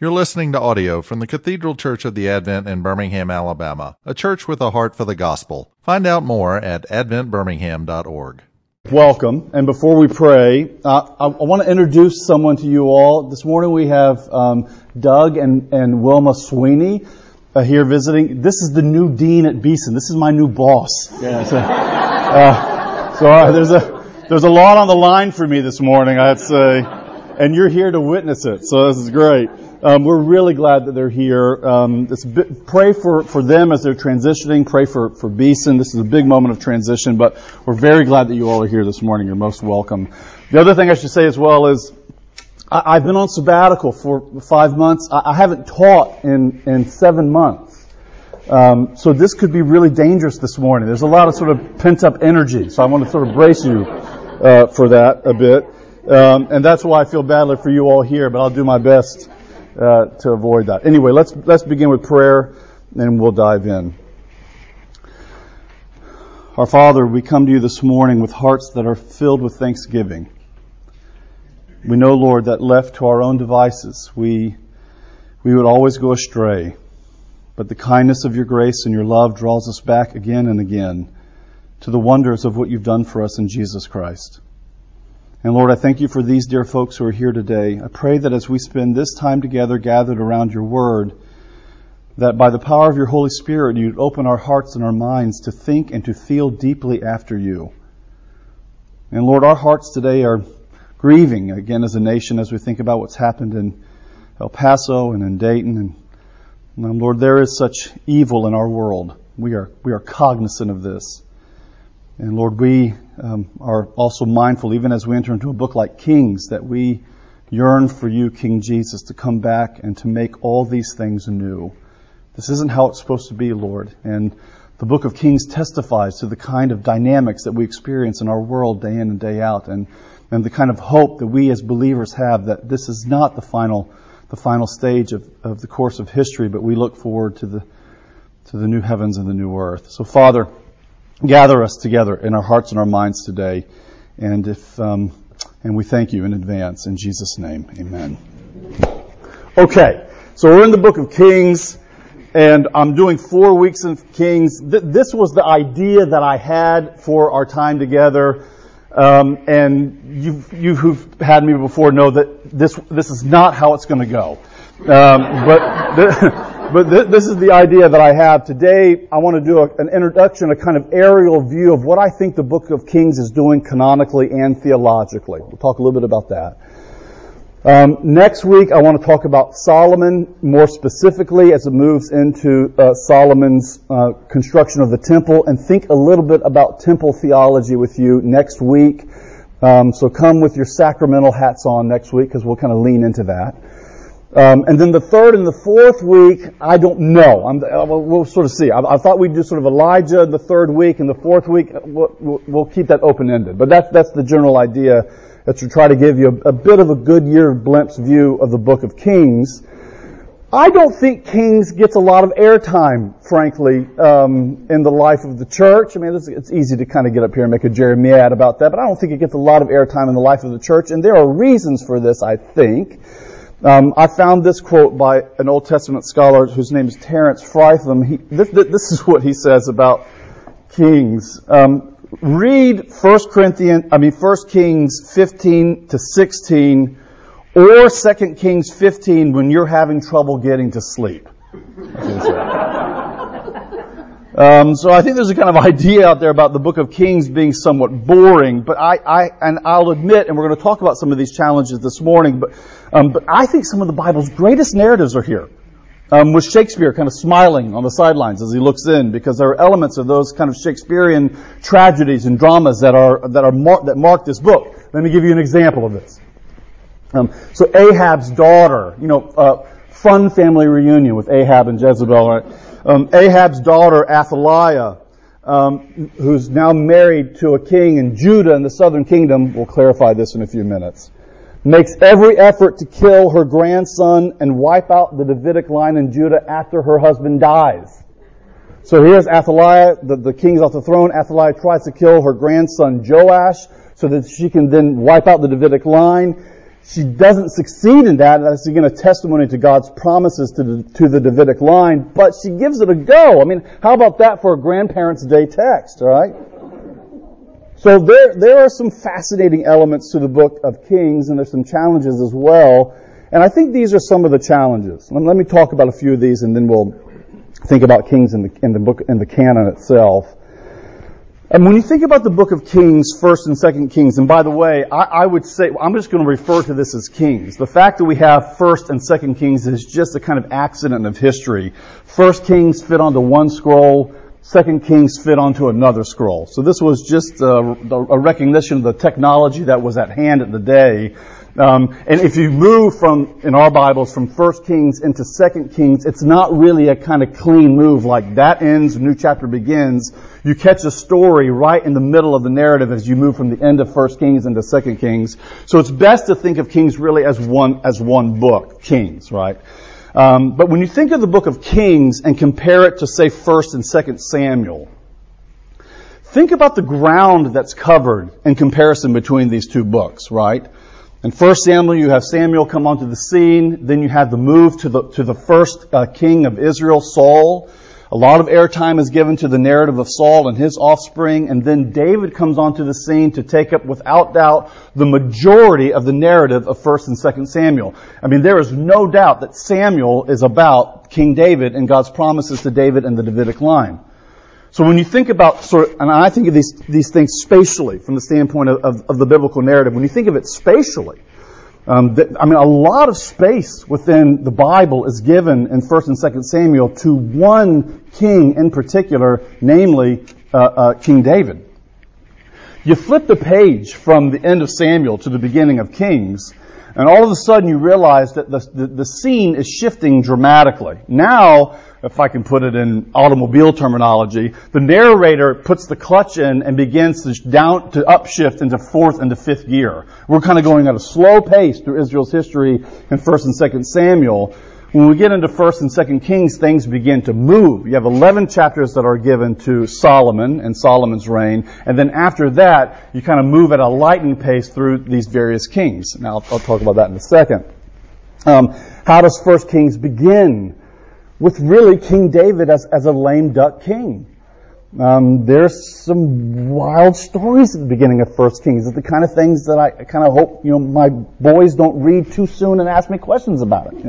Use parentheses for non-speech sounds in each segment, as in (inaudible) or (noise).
You're listening to audio from the Cathedral Church of the Advent in Birmingham, Alabama, a church with a heart for the gospel. Find out more at adventbirmingham.org. Welcome. And before we pray, uh, I, I want to introduce someone to you all. This morning we have um, Doug and, and Wilma Sweeney uh, here visiting. This is the new dean at Beeson. This is my new boss. Yeah, (laughs) so uh, so uh, there's a there's a lot on the line for me this morning, I'd say, and you're here to witness it. So this is great. Um, we're really glad that they're here. Um, bit, pray for, for them as they're transitioning. Pray for, for Beeson. This is a big moment of transition, but we're very glad that you all are here this morning. You're most welcome. The other thing I should say as well is I, have been on sabbatical for five months. I, I haven't taught in, in seven months. Um, so this could be really dangerous this morning. There's a lot of sort of pent up energy. So I want to sort of brace you uh, for that a bit. Um, and that's why I feel badly for you all here, but I'll do my best uh, to avoid that. Anyway, let's let's begin with prayer, and we'll dive in. Our Father, we come to you this morning with hearts that are filled with thanksgiving. We know, Lord, that left to our own devices, we we would always go astray. But the kindness of your grace and your love draws us back again and again to the wonders of what you've done for us in Jesus Christ. And Lord, I thank you for these dear folks who are here today. I pray that as we spend this time together gathered around your word, that by the power of your Holy Spirit, you'd open our hearts and our minds to think and to feel deeply after you. And Lord, our hearts today are grieving again as a nation as we think about what's happened in El Paso and in Dayton. And, and um, Lord, there is such evil in our world. We are, we are cognizant of this. And Lord, we um, are also mindful, even as we enter into a book like Kings, that we yearn for you, King Jesus, to come back and to make all these things new. This isn't how it's supposed to be, Lord. And the book of Kings testifies to the kind of dynamics that we experience in our world day in and day out, and, and the kind of hope that we as believers have that this is not the final, the final stage of, of the course of history, but we look forward to the, to the new heavens and the new earth. So, Father, gather us together in our hearts and our minds today. And if, um, and we thank you in advance in Jesus' name. Amen. Okay. So we're in the book of Kings and I'm doing four weeks of Kings. this was the idea that I had for our time together. Um, and you, you who've had me before know that this, this is not how it's going to go. Um, but (laughs) but th- this is the idea that I have today. I want to do a, an introduction, a kind of aerial view of what I think the book of Kings is doing canonically and theologically. We'll talk a little bit about that. Um, next week, I want to talk about Solomon more specifically as it moves into uh, Solomon's uh, construction of the temple, and think a little bit about temple theology with you next week. Um, so come with your sacramental hats on next week because we'll kind of lean into that. Um, and then the third and the fourth week, I don't know. Uh, we'll, sort of see. I, I, thought we'd do sort of Elijah in the third week, and the fourth week, we'll, we'll keep that open-ended. But that's, that's the general idea, that to try to give you a, a, bit of a good Goodyear glimpse view of the book of Kings. I don't think Kings gets a lot of airtime, frankly, um, in the life of the church. I mean, it's, it's, easy to kind of get up here and make a Jeremiad about that, but I don't think it gets a lot of airtime in the life of the church, and there are reasons for this, I think. Um, I found this quote by an Old Testament scholar whose name is Terence Fretheim. He, this, this, is what he says about Kings. Um, read 1 Corinthians, I mean 1 Kings 15 to 16 or 2 Kings 15 when you're having trouble getting to sleep. (laughs) Um, so I think there's a kind of (laughs) idea out there about the book of Kings being somewhat boring, but I, I and I'll admit, and we're going to talk about some of these challenges this morning, but, um, but I think some of the Bible's greatest narratives are here. Um, with Shakespeare kind of smiling on the sidelines as he looks in, because there are elements of those kind of Shakespearean tragedies and dramas that are that are mar- that mark this book. Let me give you an example of this. Um, so Ahab's daughter, you know, uh, fun family reunion with Ahab and Jezebel, right? Um, Ahab's daughter, Athaliah, um, who's now married to a king in Judah in the southern kingdom, we'll clarify this in a few minutes, makes every effort to kill her grandson and wipe out the Davidic line in Judah after her husband dies. So here's Athaliah, the, the king's off the throne. Athaliah tries to kill her grandson Joash so that she can then wipe out the Davidic line. She doesn't succeed in that. That's again a testimony to God's promises to the, to the Davidic line, but she gives it a go. I mean, how about that for a grandparents' day text, alright? So there, there are some fascinating elements to the book of Kings, and there's some challenges as well. And I think these are some of the challenges. Let, let me talk about a few of these, and then we'll think about Kings in the, in the book, in the canon itself. And when you think about the book of Kings, First and Second Kings, and by the way, I, I, would say I'm just going to refer to this as Kings. The fact that we have First and Second Kings is just a kind of accident of history. First Kings fit onto one scroll. Second Kings fit onto another scroll. So this was just uh, a, a recognition of the technology that was at hand at the day. Um, and if you move from, in our Bibles, from First Kings into Second Kings, it's not really a kind of clean move like that ends, new chapter begins. You catch a story right in the middle of the narrative as you move from the end of First Kings into Second Kings. So it's best to think of Kings really as one, as one book, Kings, right? Um, but when you think of the book of Kings and compare it to, say, First and Second Samuel, think about the ground that's covered in comparison between these two books, right? In 1 Samuel, you have Samuel come onto the scene. Then you have the move to the, to the first uh, king of Israel, Saul. A lot of airtime is given to the narrative of Saul and his offspring, and then David comes onto the scene to take up, without doubt, the majority of the narrative of 1st and 2nd Samuel. I mean, there is no doubt that Samuel is about King David and God's promises to David and the Davidic line. So when you think about sort of, and I think of these, these things spatially from the standpoint of, of, of the biblical narrative, when you think of it spatially, um, I mean, a lot of space within the Bible is given in 1st and 2nd Samuel to one king in particular, namely uh, uh, King David. You flip the page from the end of Samuel to the beginning of Kings, and all of a sudden you realize that the, the, the scene is shifting dramatically. Now, if I can put it in automobile terminology, the narrator puts the clutch in and begins to down to upshift into fourth and to fifth gear. We're kind of going at a slow pace through Israel's history in First and Second Samuel. When we get into First and Second Kings, things begin to move. You have 11 chapters that are given to Solomon and Solomon's reign, and then after that, you kind of move at a lightning pace through these various kings. Now, I'll, I'll talk about that in a second. Um, how does First Kings begin? With really King David as, as a lame duck king. Um, there's some wild stories at the beginning of First Kings. It's the kind of things that I kind of hope you know my boys don't read too soon and ask me questions about it.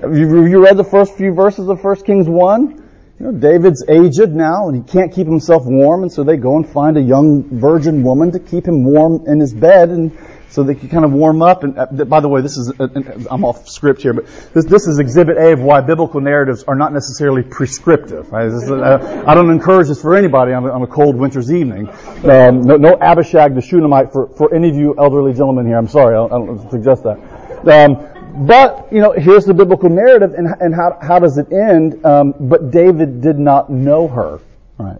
Have you, you read the first few verses of First Kings one? You know, David's aged now and he can't keep himself warm, and so they go and find a young virgin woman to keep him warm in his bed, and so they can kind of warm up. And uh, by the way, this is uh, uh, I'm off script here, but this, this is Exhibit A of why biblical narratives are not necessarily prescriptive. Right? Is, uh, I don't encourage this for anybody on a, on a cold winter's evening. Um, no, no Abishag the Shunammite for, for any of you elderly gentlemen here. I'm sorry, I don't, I don't suggest that. Um, but you know, here's the biblical narrative, and, and how how does it end? Um, but David did not know her. Right.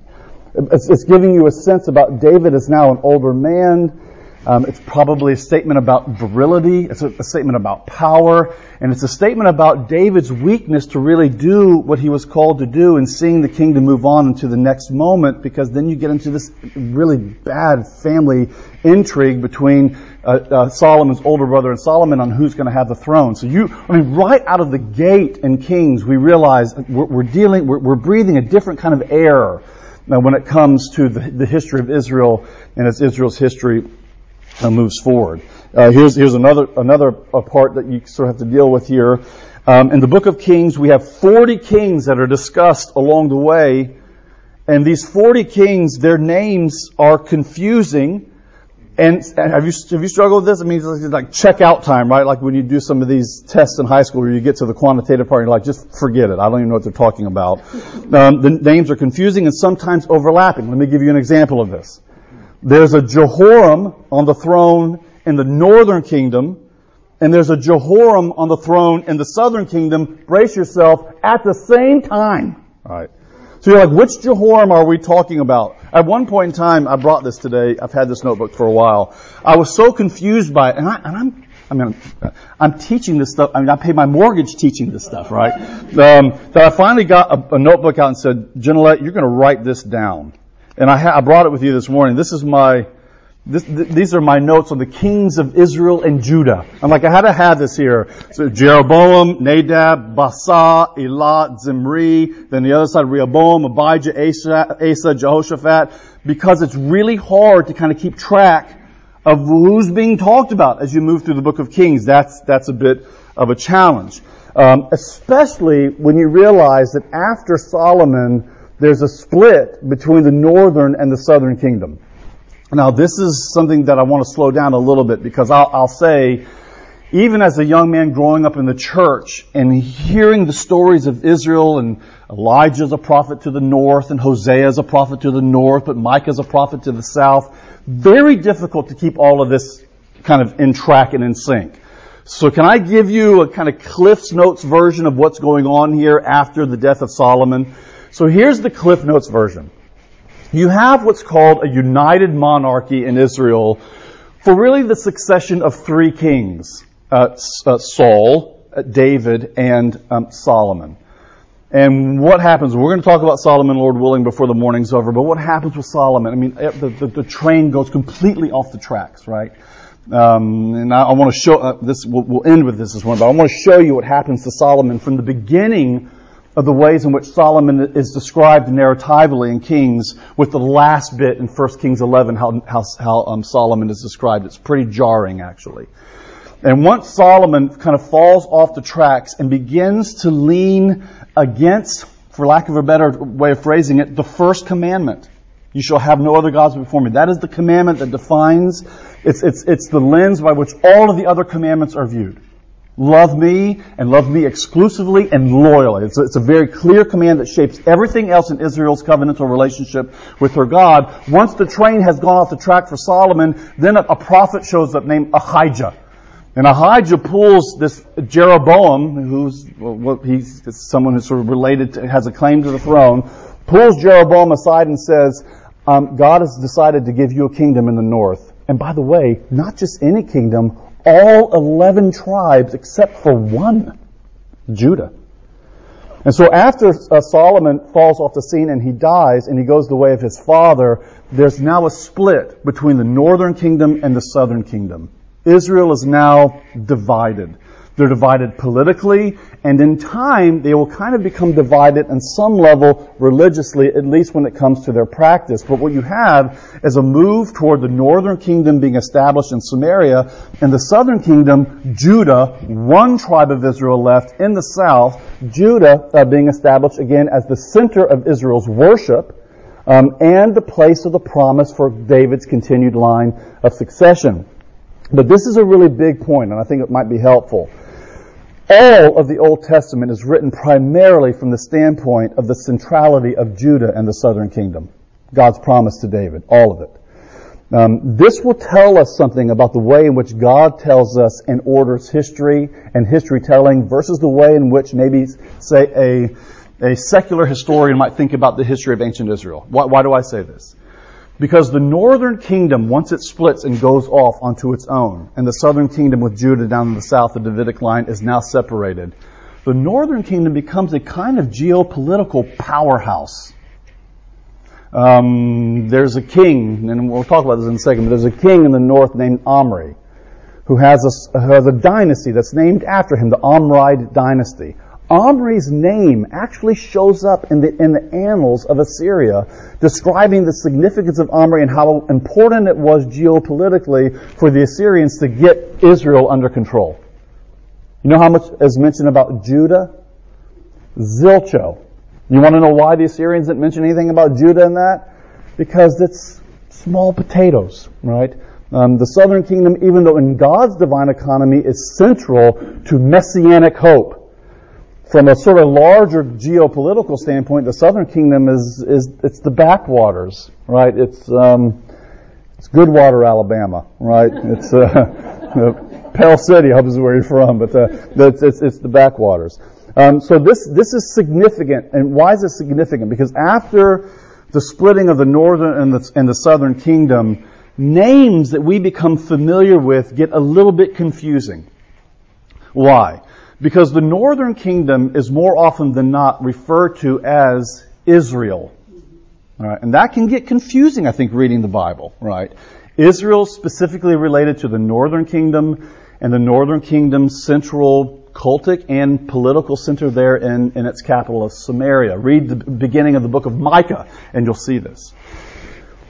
It's, it's giving you a sense about David is now an older man. Um, it's probably a statement about virility. It's a, a, statement about power. And it's a statement about David's weakness to really do what he was called to do and seeing the kingdom move on into the next moment because then you get into this really bad family intrigue between uh, uh, Solomon's older brother and Solomon on who's going to have the throne. So you, I mean, right out of the gate in Kings, we realize we're, we're dealing, we're, we're, breathing a different kind of air now when it comes to the, the history of Israel and it's Israel's history uh, moves forward. Uh, here's here's another another part that you sort of have to deal with here. Um, in the book of Kings, we have 40 kings that are discussed along the way, and these 40 kings, their names are confusing. And have you have you struggled with this? I mean, it's like checkout time, right? Like when you do some of these tests in high school, where you get to the quantitative part, and you're like, just forget it. I don't even know what they're talking about. Um, the names are confusing and sometimes overlapping. Let me give you an example of this. There's a Jehoram on the throne in the northern kingdom, and there's a Jehoram on the throne in the southern kingdom. Brace yourself at the same time. All right. So you're like, which Jehoram are we talking about? At one point in time, I brought this today. I've had this notebook for a while. I was so confused by it, and, I, am I mean, I'm teaching this stuff. I mean, I pay my mortgage teaching this stuff, right? Um, that I finally got a, a notebook out and said, Janelle, you're going to write this down and I, ha- I brought it with you this morning. This is my This, th- these are my notes on the kings of Israel and Judah. I'm like, I had to have this here. So Jeroboam, Nadab, Baasha, Elah, Zimri, then the other side, Rehoboam, Abijah, Asa, Asa, Jehoshaphat, because it's really hard to kind of keep track of who's being talked about as you move through the book of Kings. That's, that's a bit of a challenge. Um, especially when you realize that after Solomon, there's a split between the northern and the southern kingdom. Now, this is something that I want to slow down a little bit because I'll, I'll, say, even as a young man growing up in the church and hearing the stories of Israel and Elijah is a prophet to the north and Hosea is a prophet to the north, but Micah is a prophet to the south, very difficult to keep all of this kind of in track and in sync. So can I give you a kind of Cliff's Notes version of what's going on here after the death of Solomon? So here's the Cliff Notes version you have what's called a united monarchy in Israel for really the succession of three kings uh, uh, Saul, uh, David, and um, Solomon. And what happens? We're going to talk about Solomon, Lord willing, before the morning's over. But what happens with Solomon? I mean, the, the, the train goes completely off the tracks, right? Um, and I, I, want to show uh, this. We'll, we'll, end with this as one, but I want to show you what happens to Solomon from the beginning of the ways in which Solomon is described narratively in Kings with the last bit in 1 Kings 11, how, how, how um, Solomon is described. It's pretty jarring, actually. And once Solomon kind of falls off the tracks and begins to lean against, for lack of a better way of phrasing it, the first commandment. You shall have no other gods before me. That is the commandment that defines, it's, it's, it's the lens by which all of the other commandments are viewed. Love me and love me exclusively and loyally. It's a, it's a, very clear command that shapes everything else in Israel's covenantal relationship with her God. Once the train has gone off the track for Solomon, then a, a prophet shows up named Ahijah. And Ahijah pulls this Jeroboam, who's well, he's someone who's sort of related, to, has a claim to the throne, pulls Jeroboam aside and says, um, God has decided to give you a kingdom in the north. And by the way, not just any kingdom, all 11 tribes except for one, Judah. And so after uh, Solomon falls off the scene and he dies and he goes the way of his father, there's now a split between the northern kingdom and the southern kingdom. Israel is now divided. They're divided politically, and in time, they will kind of become divided on some level religiously, at least when it comes to their practice. But what you have is a move toward the northern kingdom being established in Samaria, and the southern kingdom, Judah, one tribe of Israel left in the south, Judah uh, being established again as the center of Israel's worship, um, and the place of the promise for David's continued line of succession. But this is a really big point, and I think it might be helpful all of the Old Testament is written primarily from the standpoint of the centrality of Judah and the southern kingdom. God's promise to David, all of it. Um, this will tell us something about the way in which God tells us and orders history and history telling versus the way in which maybe, say, a, a secular historian might think about the history of ancient Israel. Why, why do I say this? Because the northern kingdom, once it splits and goes off onto its own, and the southern kingdom with Judah down in the south, the Davidic line, is now separated, the northern kingdom becomes a kind of geopolitical powerhouse. Um, there's a king, and we'll talk about this in a second, but there's a king in the north named Omri, who has a, who has a dynasty that's named after him, the Omride dynasty. Omri's name actually shows up in the, in the annals of Assyria, describing the significance of Omri and how important it was geopolitically for the Assyrians to get Israel under control. You know how much is mentioned about Judah? Zilcho. You want to know why the Assyrians didn't mention anything about Judah in that? Because it's small potatoes, right? Um, the southern kingdom, even though in God's divine economy, is central to messianic hope from a sort of larger geopolitical standpoint, the Southern Kingdom is is it's the backwaters, right? It's um, it's Goodwater, Alabama, right? (laughs) It's uh, Pell City, I hope is where you're from, but uh, it's, it's, it's the backwaters. Um, so this this is significant, and why is it significant? Because after the splitting of the northern and the, and the southern kingdom, names that we become familiar with get a little bit confusing. Why? Because the northern kingdom is more often than not referred to as Israel. And that can get confusing, I think, reading the Bible, right? Israel specifically related to the northern kingdom and the northern kingdom's central cultic and political center there in, in its capital of Samaria. Read the beginning of the book of Micah and you'll see this.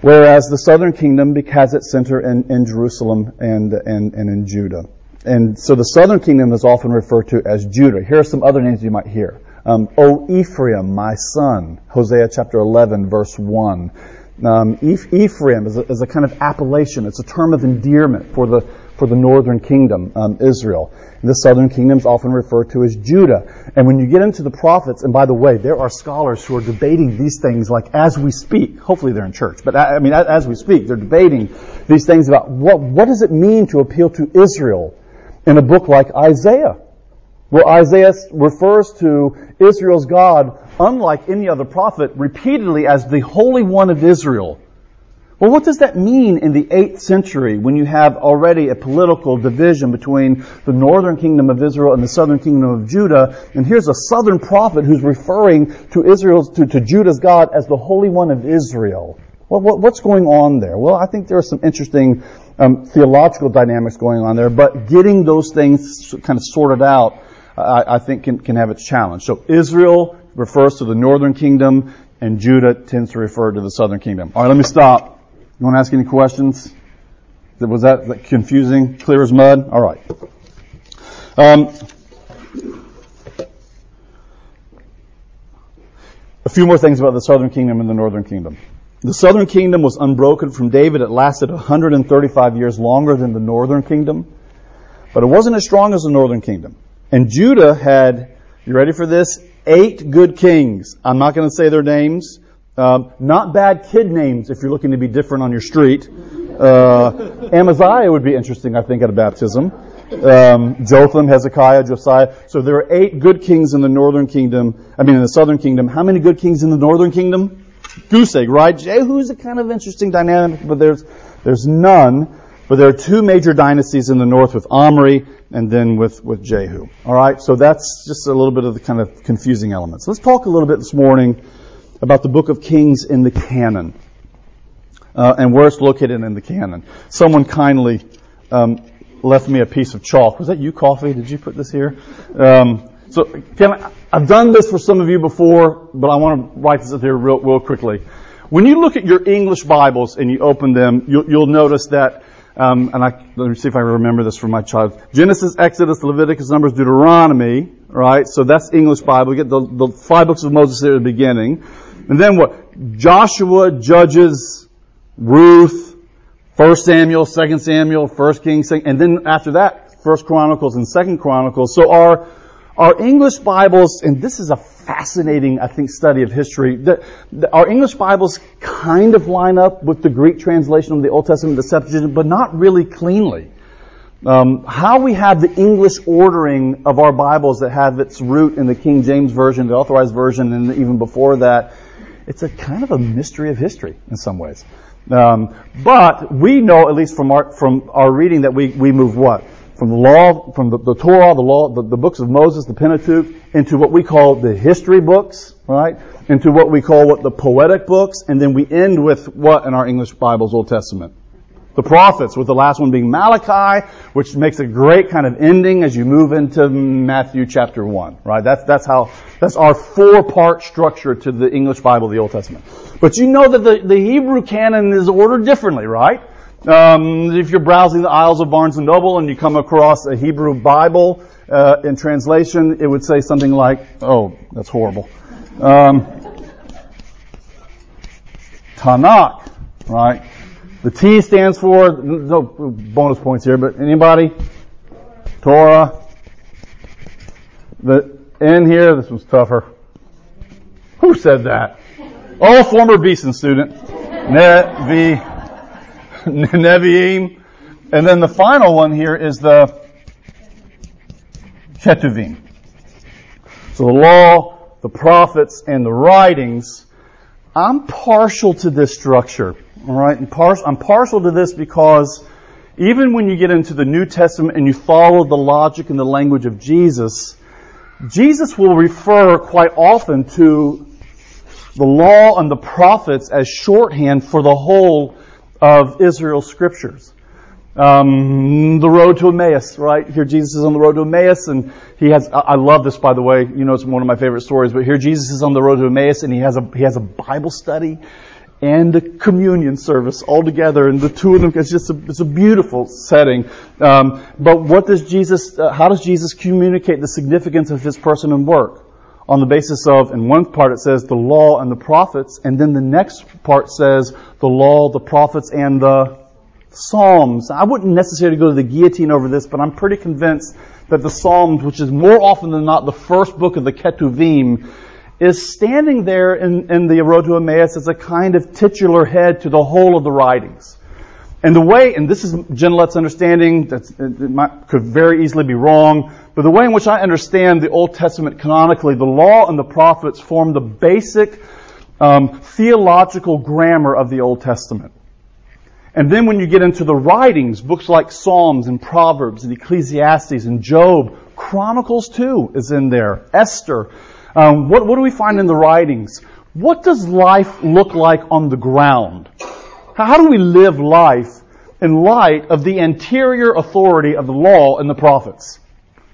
Whereas the southern kingdom has its center in, in Jerusalem and, and, and in Judah. And so the southern kingdom is often referred to as Judah. Here are some other names you might hear. Um, o Ephraim, my son. Hosea chapter 11, verse 1. Um, Ephraim is a, is a, kind of appellation. It's a term of endearment for the, for the northern kingdom, um, Israel. And the southern kingdom is often referred to as Judah. And when you get into the prophets, and by the way, there are scholars who are debating these things like as we speak. Hopefully they're in church, but I mean, as we speak, they're debating these things about what, what does it mean to appeal to Israel in a book like Isaiah? where Isaiah refers to Israel's God, unlike any other prophet, repeatedly as the Holy One of Israel. Well, what does that mean in the 8th century when you have already a political division between the northern kingdom of Israel and the southern kingdom of Judah? And here's a southern prophet who's referring to Israel's, to, to Judah's God as the Holy One of Israel. Well, what, what's going on there? Well, I think there are some interesting um, theological dynamics going on there, but getting those things kind of sorted out I, think can, can have its challenge. So Israel refers to the northern kingdom, and Judah tends to refer to the southern kingdom. All right, let me stop. You want to ask any questions? Was that confusing? Clear as mud? All right. Um, a few more things about the southern kingdom and the northern kingdom. The southern kingdom was unbroken from David. It lasted 135 years longer than the northern kingdom, but it wasn't as strong as the northern kingdom. And Judah had, you ready for this? Eight good kings. I'm not going to say their names. Um, not bad kid names if you're looking to be different on your street. Uh, Amaziah would be interesting, I think, at a baptism. Um, Jotham, Hezekiah, Josiah. So there are eight good kings in the northern kingdom. I mean, in the southern kingdom. How many good kings in the northern kingdom? Goose egg, right? Jehu's a kind of interesting dynamic, but there's there's none. But there are two major dynasties in the north with Omri and then with, with Jehu. All right, so that's just a little bit of the kind of confusing elements. Let's talk a little bit this morning about the book of Kings in the canon uh, and where it's located in the canon. Someone kindly um, left me a piece of chalk. Was that you, Coffee? Did you put this here? Um, so can I, I've done this for some of you before, but I want to write this up here real, real quickly. When you look at your English Bibles and you open them, you'll, you'll notice that um, and I, let me see if I remember this from my child. Genesis, Exodus, Leviticus, Numbers, Deuteronomy, right? So that's English Bible. You get the, the five books of Moses there at the beginning. And then what? Joshua, Judges, Ruth, First Samuel, Second Samuel, First Kings, and then after that, First Chronicles and Second Chronicles. So our our English Bibles, and this is a fascinating, I think, study of history. The, our English Bibles kind of line up with the Greek translation of the Old Testament, the Septuagint, but not really cleanly. Um, how we have the English ordering of our Bibles that have its root in the King James Version, the Authorized Version, and even before that, it's a kind of a mystery of history in some ways. Um, but we know, at least from our, from our reading, that we, we move what? From the law, from the, the Torah, the law, the, the, books of Moses, the Pentateuch, into what we call the history books, right? Into what we call what the poetic books, and then we end with what in our English Bibles, Old Testament? The prophets, with the last one being Malachi, which makes a great kind of ending as you move into Matthew chapter 1, right? That's, that's how, that's our four part structure to the English Bible, the Old Testament. But you know that the, the Hebrew canon is ordered differently, right? Um, if you're browsing the aisles of Barnes and Noble and you come across a Hebrew Bible uh, in translation, it would say something like, "Oh, that's horrible." Um, Tanakh, right? The T stands for no bonus points here, but anybody? Torah. The N here, this was tougher. Who said that? Oh, former Beeson student. Net, V, Nevi'im. And then the final one here is the Ketuvim. So the law, the prophets, and the writings. I'm partial to this structure. Alright? I'm partial to this because even when you get into the New Testament and you follow the logic and the language of Jesus, Jesus will refer quite often to the law and the prophets as shorthand for the whole of Israel's scriptures. Um, the road to Emmaus, right? Here Jesus is on the road to Emmaus and he has, I love this by the way, you know it's one of my favorite stories, but here Jesus is on the road to Emmaus and he has a, he has a Bible study and a communion service all together, and the two of them, it's just a, it's a beautiful setting. Um, but what does Jesus, uh, how does Jesus communicate the significance of his person and work? On the basis of, in one part it says the law and the prophets, and then the next part says the law, the prophets, and the Psalms. I wouldn't necessarily go to the guillotine over this, but I'm pretty convinced that the Psalms, which is more often than not the first book of the Ketuvim, is standing there in, in the road to Emmaus as a kind of titular head to the whole of the writings. And the way, and this is Gignilliat's understanding, that could very easily be wrong, but the way in which I understand the Old Testament canonically, the law and the prophets form the basic um, theological grammar of the Old Testament. And then when you get into the writings, books like Psalms and Proverbs and Ecclesiastes and Job, Chronicles too is in there, Esther, um, what, what do we find in the writings? What does life look like on the ground? How, how do we live life in light of the anterior authority of the law and the prophets?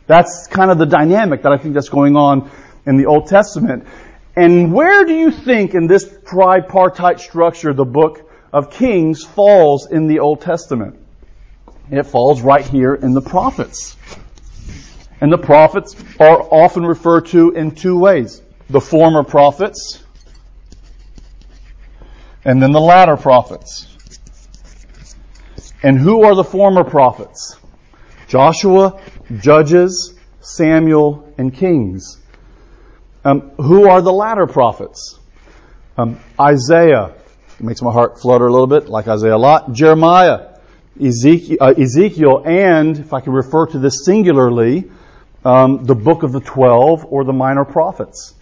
That's kind of the dynamic that I think that's going on in the Old Testament. And where do you think in this tripartite structure the book of Kings falls in the Old Testament? It falls right here in the prophets. And the prophets are often referred to in two ways. The former prophets and then the latter prophets. And who are the former prophets? Joshua, Judges, Samuel, and Kings. Um, who are the latter prophets? Um, Isaiah. Makes my heart flutter a little bit, like Isaiah a lot. Jeremiah, Ezekiel, uh, Ezekiel and, if I can refer to this singularly, um, the book of the twelve or the minor prophets.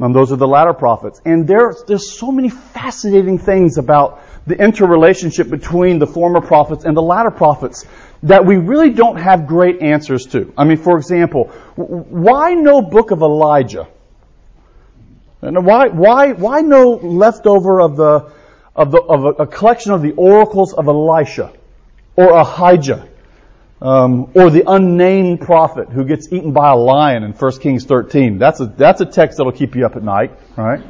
Um, those are the latter prophets. And there, there's so many fascinating things about the interrelationship between the former prophets and the latter prophets that we really don't have great answers to. I mean, for example, why no book of Elijah? And why, why, why no leftover of the, of the, of a, a collection of the oracles of Elisha or Ahijah? Um, or the unnamed prophet who gets eaten by a lion in 1 Kings 13. That's a, that's a text that'll keep you up at night, right?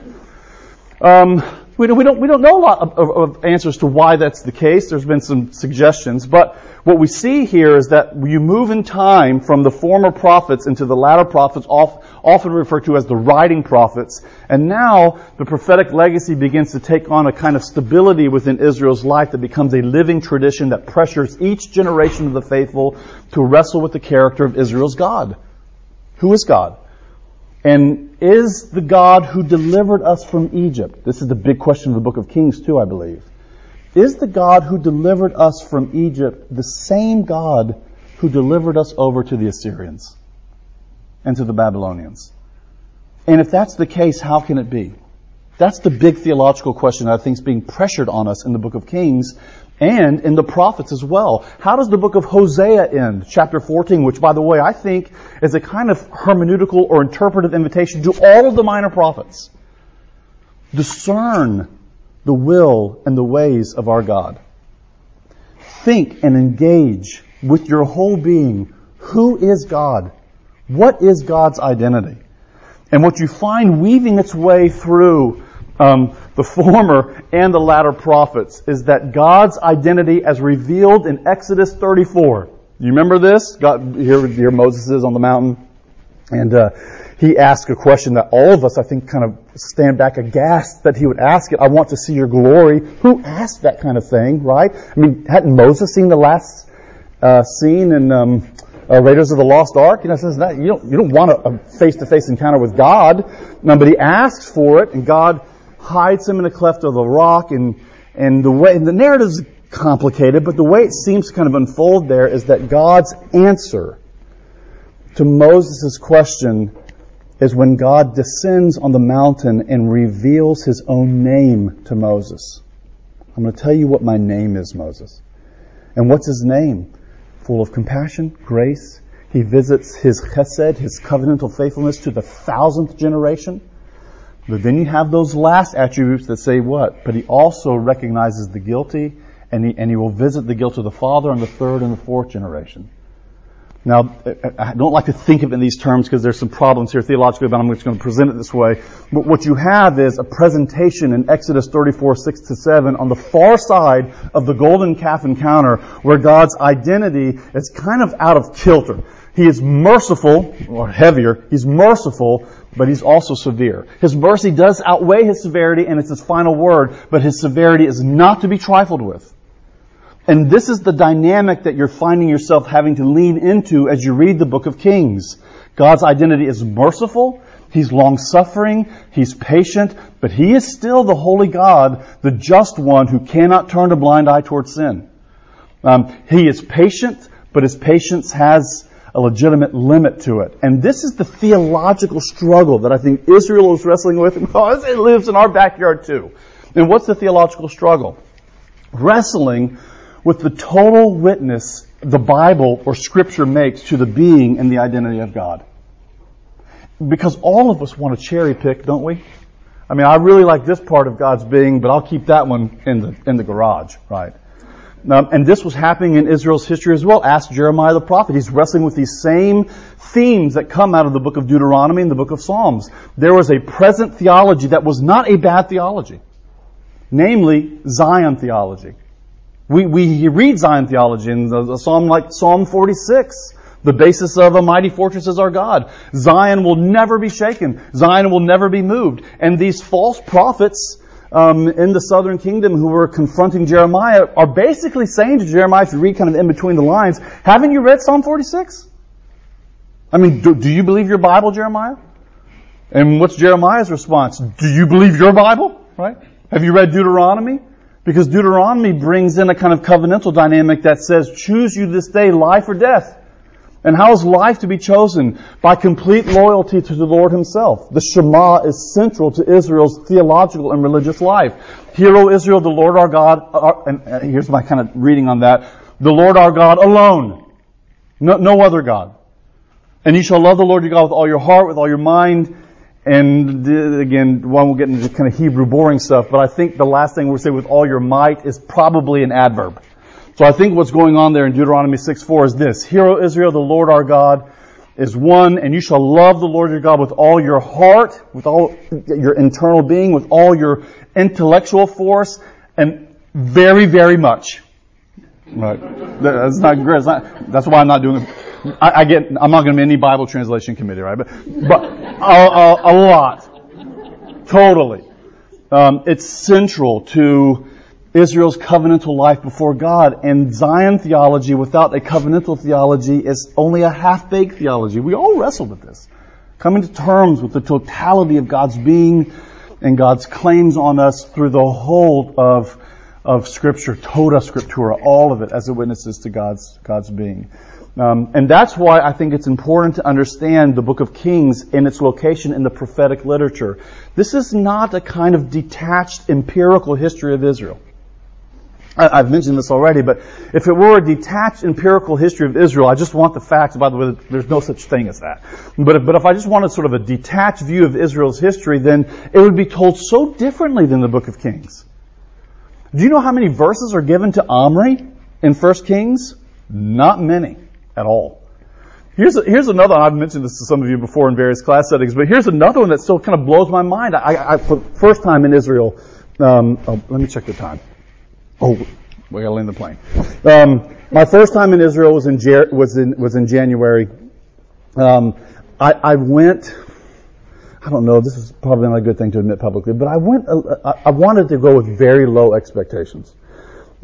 Um, we, don't, we, don't, we don't know a lot of, of, of, answers to why that's the case. There's been some suggestions. But what we see here is that you move in time from the former prophets into the latter prophets, often referred to as the writing prophets. And now the prophetic legacy begins to take on a kind of stability within Israel's life that becomes a living tradition that pressures each generation of the faithful to wrestle with the character of Israel's God. Who is God? And is the God who delivered us from Egypt, this is the big question of the book of Kings too, I believe. Is the God who delivered us from Egypt the same God who delivered us over to the Assyrians and to the Babylonians? And if that's the case, how can it be? That's the big theological question that I think is being pressured on us in the book of Kings and in the prophets as well. How does the book of Hosea end? Chapter 14, which by the way I think is a kind of hermeneutical or interpretive invitation to all of the minor prophets. Discern the will and the ways of our God. Think and engage with your whole being. Who is God? What is God's identity? And what you find weaving its way through um, the former and the latter prophets is that God's identity as revealed in Exodus 34. You remember this? God, here, here Moses is on the mountain, and uh, he asked a question that all of us, I think, kind of stand back aghast that he would ask it. I want to see your glory. Who asked that kind of thing, right? I mean, hadn't Moses seen the last uh, scene in um, uh, Raiders of the Lost Ark? You know, says that you don't you don't want a face to face encounter with God. No, but he asks for it, and God hides him in a cleft of the rock, and and the way and the narrative is complicated, but the way it seems to kind of unfold there is that God's answer to Moses' question is when God descends on the mountain and reveals his own name to Moses. I'm going to tell you what my name is, Moses. And what's his name? Full of compassion, grace. He visits his chesed, his covenantal faithfulness to the thousandth generation. But then you have those last attributes that say what? But he also recognizes the guilty and he, and he will visit the guilt of the father and the third and the fourth generation. Now, I don't like to think of it in these terms because there's some problems here theologically, but I'm just going to present it this way. But what you have is a presentation in Exodus 34, 6 to 7 on the far side of the golden calf encounter where God's identity is kind of out of kilter. He is merciful, or heavier, he's merciful, but he's also severe. His mercy does outweigh his severity, and it's his final word, but his severity is not to be trifled with. And this is the dynamic that you're finding yourself having to lean into as you read the book of Kings. God's identity is merciful, He's long suffering, He's patient, but He is still the holy God, the just one who cannot turn a blind eye towards sin. Um, he is patient, but His patience has a legitimate limit to it. And this is the theological struggle that I think Israel is wrestling with (laughs) because it lives in our backyard too. And what's the theological struggle? Wrestling with the total witness the Bible or Scripture makes to the being and the identity of God. Because all of us want to cherry pick, don't we? I mean, I really like this part of God's being, but I'll keep that one in the, in the garage, right? Um, and this was happening in Israel's history as well. Ask Jeremiah the prophet. He's wrestling with these same themes that come out of the book of Deuteronomy and the book of Psalms. There was a present theology that was not a bad theology. Namely, Zion theology. We, we read Zion theology in a psalm like Psalm 46. The basis of a mighty fortress is our God. Zion will never be shaken. Zion will never be moved. And these false prophets um, in the southern kingdom who were confronting Jeremiah are basically saying to Jeremiah, if you read kind of in between the lines, haven't you read Psalm 46? I mean, do, do you believe your Bible, Jeremiah? And what's Jeremiah's response? Do you believe your Bible? Right? Have you read Deuteronomy? Because Deuteronomy brings in a kind of covenantal dynamic that says, choose you this day life or death. And how is life to be chosen? By complete loyalty to the Lord Himself. The Shema is central to Israel's theological and religious life. Hear, O Israel, the Lord our God, uh, and here's my kind of reading on that. The Lord our God alone. No, no other God. And you shall love the Lord your God with all your heart, with all your mind, and again, one will get into kind of Hebrew boring stuff, but I think the last thing we'll say with all your might is probably an adverb. So I think what's going on there in Deuteronomy 6 4 is this. Hear, O Israel, the Lord our God is one, and you shall love the Lord your God with all your heart, with all your internal being, with all your intellectual force, and very, very much. Right. That's not great. That's why I'm not doing it. I, I, get, I'm not going to be any Bible translation committee, right? But, but a, a, a lot. Totally. Um, it's central to Israel's covenantal life before God. And Zion theology without a covenantal theology is only a half-baked theology. We all wrestle with this. Coming to terms with the totality of God's being and God's claims on us through the whole of, of Scripture, Toda Scriptura, all of it as it witnesses to God's, God's being. Um, and that's why I think it's important to understand the book of Kings in its location in the prophetic literature. This is not a kind of detached empirical history of Israel. I, have mentioned this already, but if it were a detached empirical history of Israel, I just want the facts. By the way, there's no such thing as that. But if, but if I just wanted sort of a detached view of Israel's history, then it would be told so differently than the book of Kings. Do you know how many verses are given to Omri in 1 Kings? Not many at all. Here's, a, here's another I've mentioned this to some of you before in various class settings, but here's another one that still kind of blows my mind. I, I for the first time in Israel, um, oh, let me check the time. Oh, we gotta land the plane. Um, my first time in Israel was in, Jer- was in, was in January. Um, I, I went, I don't know, this is probably not a good thing to admit publicly, but I went, uh, I wanted to go with very low expectations.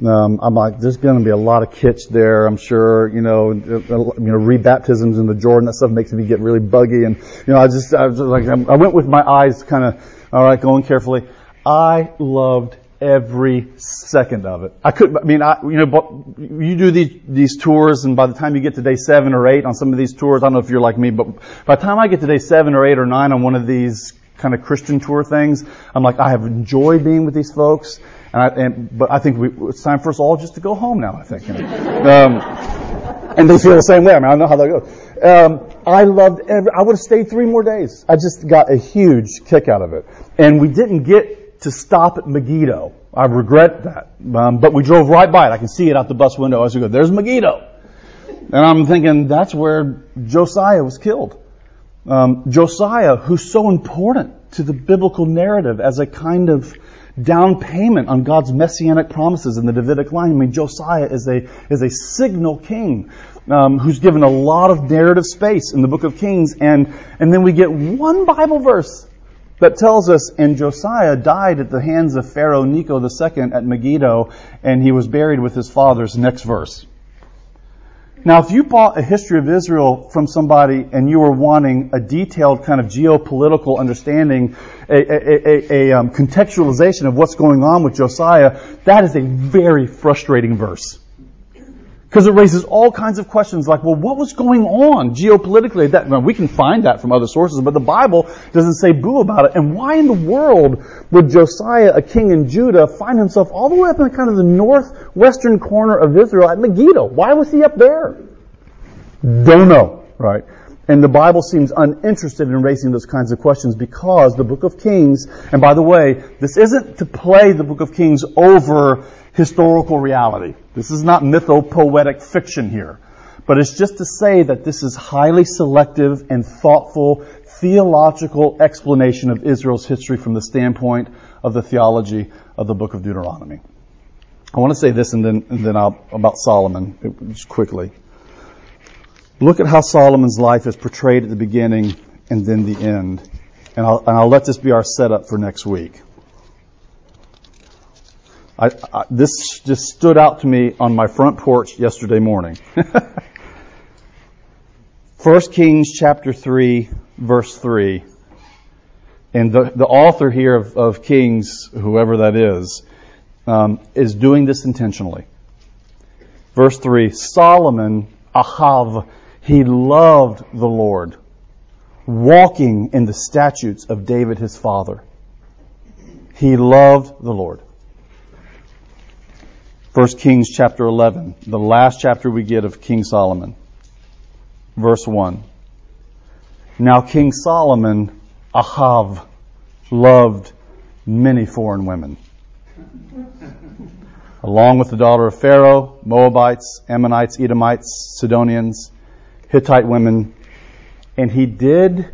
Um, I'm like, there's going to be a lot of kitsch there, I'm sure. You know, uh, you know, rebaptisms in the Jordan. That stuff makes me get really buggy, and you know, I just, I was like, I went with my eyes kind of, all right, going carefully. I loved every second of it. I could, I mean, I, you know, you do these these tours, and by the time you get to day seven or eight on some of these tours, I don't know if you're like me, but by the time I get to day seven or eight or nine on one of these kind of Christian tour things, I'm like, I have enjoyed being with these folks. And I, and, but I think we, it's time for us all just to go home now, I think. Um, and they feel the same way. I mean, I know how that goes. Um, I loved every, I would have stayed three more days. I just got a huge kick out of it. And we didn't get to stop at Megiddo I regret that. Um, but we drove right by it. I can see it out the bus window as we go. There's Megiddo. And I'm thinking that's where Josiah was killed. Um, Josiah, who's so important to the biblical narrative as a kind of down payment on God's messianic promises in the Davidic line. I mean, Josiah is a is a signal king um, who's given a lot of narrative space in the Book of Kings, and and then we get one Bible verse that tells us, and Josiah died at the hands of Pharaoh Necho II at Megiddo, and he was buried with his fathers. Next verse. Now, if you bought a history of Israel from somebody and you were wanting a detailed kind of geopolitical understanding, a, a, a, a um, contextualization of what's going on with Josiah, that is a very frustrating verse. Because it raises all kinds of questions like, well, what was going on geopolitically? That well, we can find that from other sources, but the Bible doesn't say boo about it. And why in the world would Josiah, a king in Judah, find himself all the way up in kind of the northwestern corner of Israel at Megiddo? Why was he up there? Don't know, right? And the Bible seems uninterested in raising those kinds of questions because the book of Kings, and by the way, this isn't to play the book of Kings over historical reality. This is not mythopoetic fiction here. But it's just to say that this is highly selective and thoughtful theological explanation of Israel's history from the standpoint of the theology of the book of Deuteronomy. I want to say this and then, and then I'll, about Solomon, uh, just quickly. Look at how Solomon's life is portrayed at the beginning and then the end. And I'll, and I'll let this be our setup for next week. I, I, this just stood out to me on my front porch yesterday morning. (laughs) 1 Kings chapter 3, verse 3. And the, the author here of, of Kings, whoever that is, um, is doing this intentionally. Verse 3 Solomon, Ahav, he loved the Lord, walking in the statutes of David his father. He loved the Lord. 1 Kings chapter 11, the last chapter we get of King Solomon. Verse 1. Now King Solomon, Ahav, loved many foreign women. Along with the daughter of Pharaoh, Moabites, Ammonites, Edomites, Sidonians, Hittite women. And he did,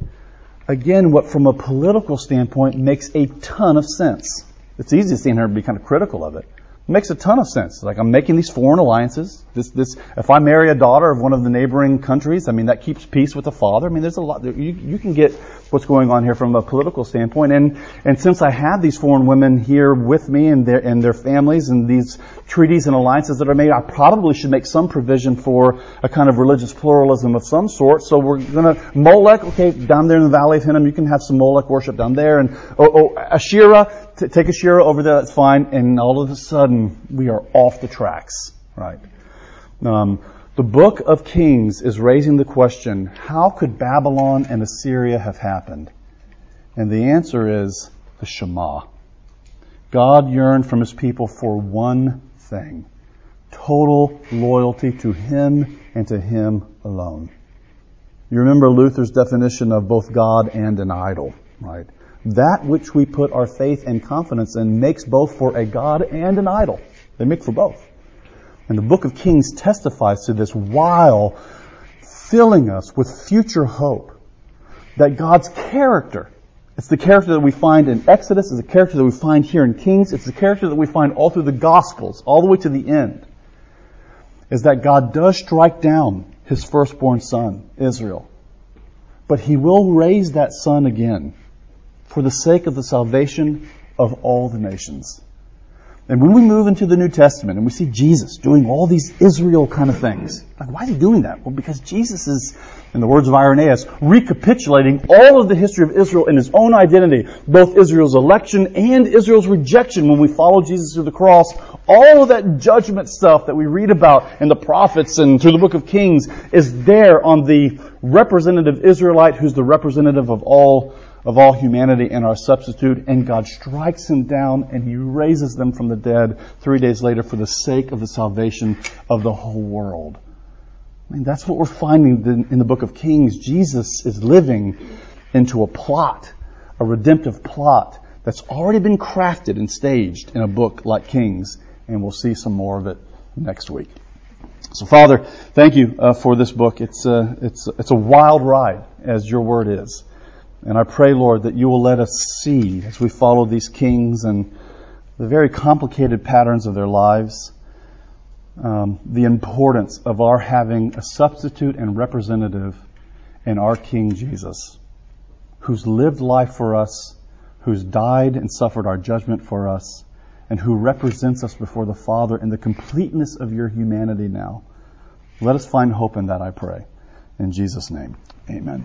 again, what from a political standpoint makes a ton of sense. It's easy to stand here and be kind of critical of it makes a ton of sense. Like I'm making these foreign alliances. This, this, if I marry a daughter of one of the neighboring countries, I mean that keeps peace with the father. I mean, there's a lot. You, you can get what's going on here from a political standpoint. And and since I have these foreign women here with me and their and their families and these treaties and alliances that are made, I probably should make some provision for a kind of religious pluralism of some sort. So we're gonna Molech, okay, down there in the valley of Hinnom, you can have some Molech worship down there, and oh, oh Asherah t- take Asherah over there, that's fine. And all of a sudden, we are off the tracks, right? Um, the book of Kings is raising the question, how could Babylon and Assyria have happened? And the answer is the Shema. God yearned from his people for one thing total loyalty to him and to him alone. You remember Luther's definition of both God and an idol, right? That which we put our faith and confidence in makes both for a God and an idol. They make for both. And the book of Kings testifies to this while filling us with future hope that God's character, it's the character that we find in Exodus, it's the character that we find here in Kings, it's the character that we find all through the Gospels, all the way to the end, is that God does strike down his firstborn son, Israel. But he will raise that son again for the sake of the salvation of all the nations. And when we move into the New Testament and we see Jesus doing all these Israel kind of things, like why is he doing that? Well, because Jesus is, in the words of Irenaeus, recapitulating all of the history of Israel in his own identity, both Israel's election and Israel's rejection when we follow Jesus through the cross. All of that judgment stuff that we read about in the prophets and through the book of Kings is there on the representative Israelite who's the representative of all of all humanity and our substitute, and God strikes him down and he raises them from the dead three days later for the sake of the salvation of the whole world. I mean, that's what we're finding in the book of Kings. Jesus is living into a plot, a redemptive plot that's already been crafted and staged in a book like Kings, and we'll see some more of it next week. So, Father, thank you uh, for this book. It's a, uh, it's, it's a wild ride, as your word is. And I pray, Lord, that you will let us see as we follow these kings and the very complicated patterns of their lives, um, the importance of our having a substitute and representative in our King Jesus, who's lived life for us, who's died and suffered our judgment for us, and who represents us before the Father in the completeness of your humanity now. Let us find hope in that, I pray. In Jesus' name, amen.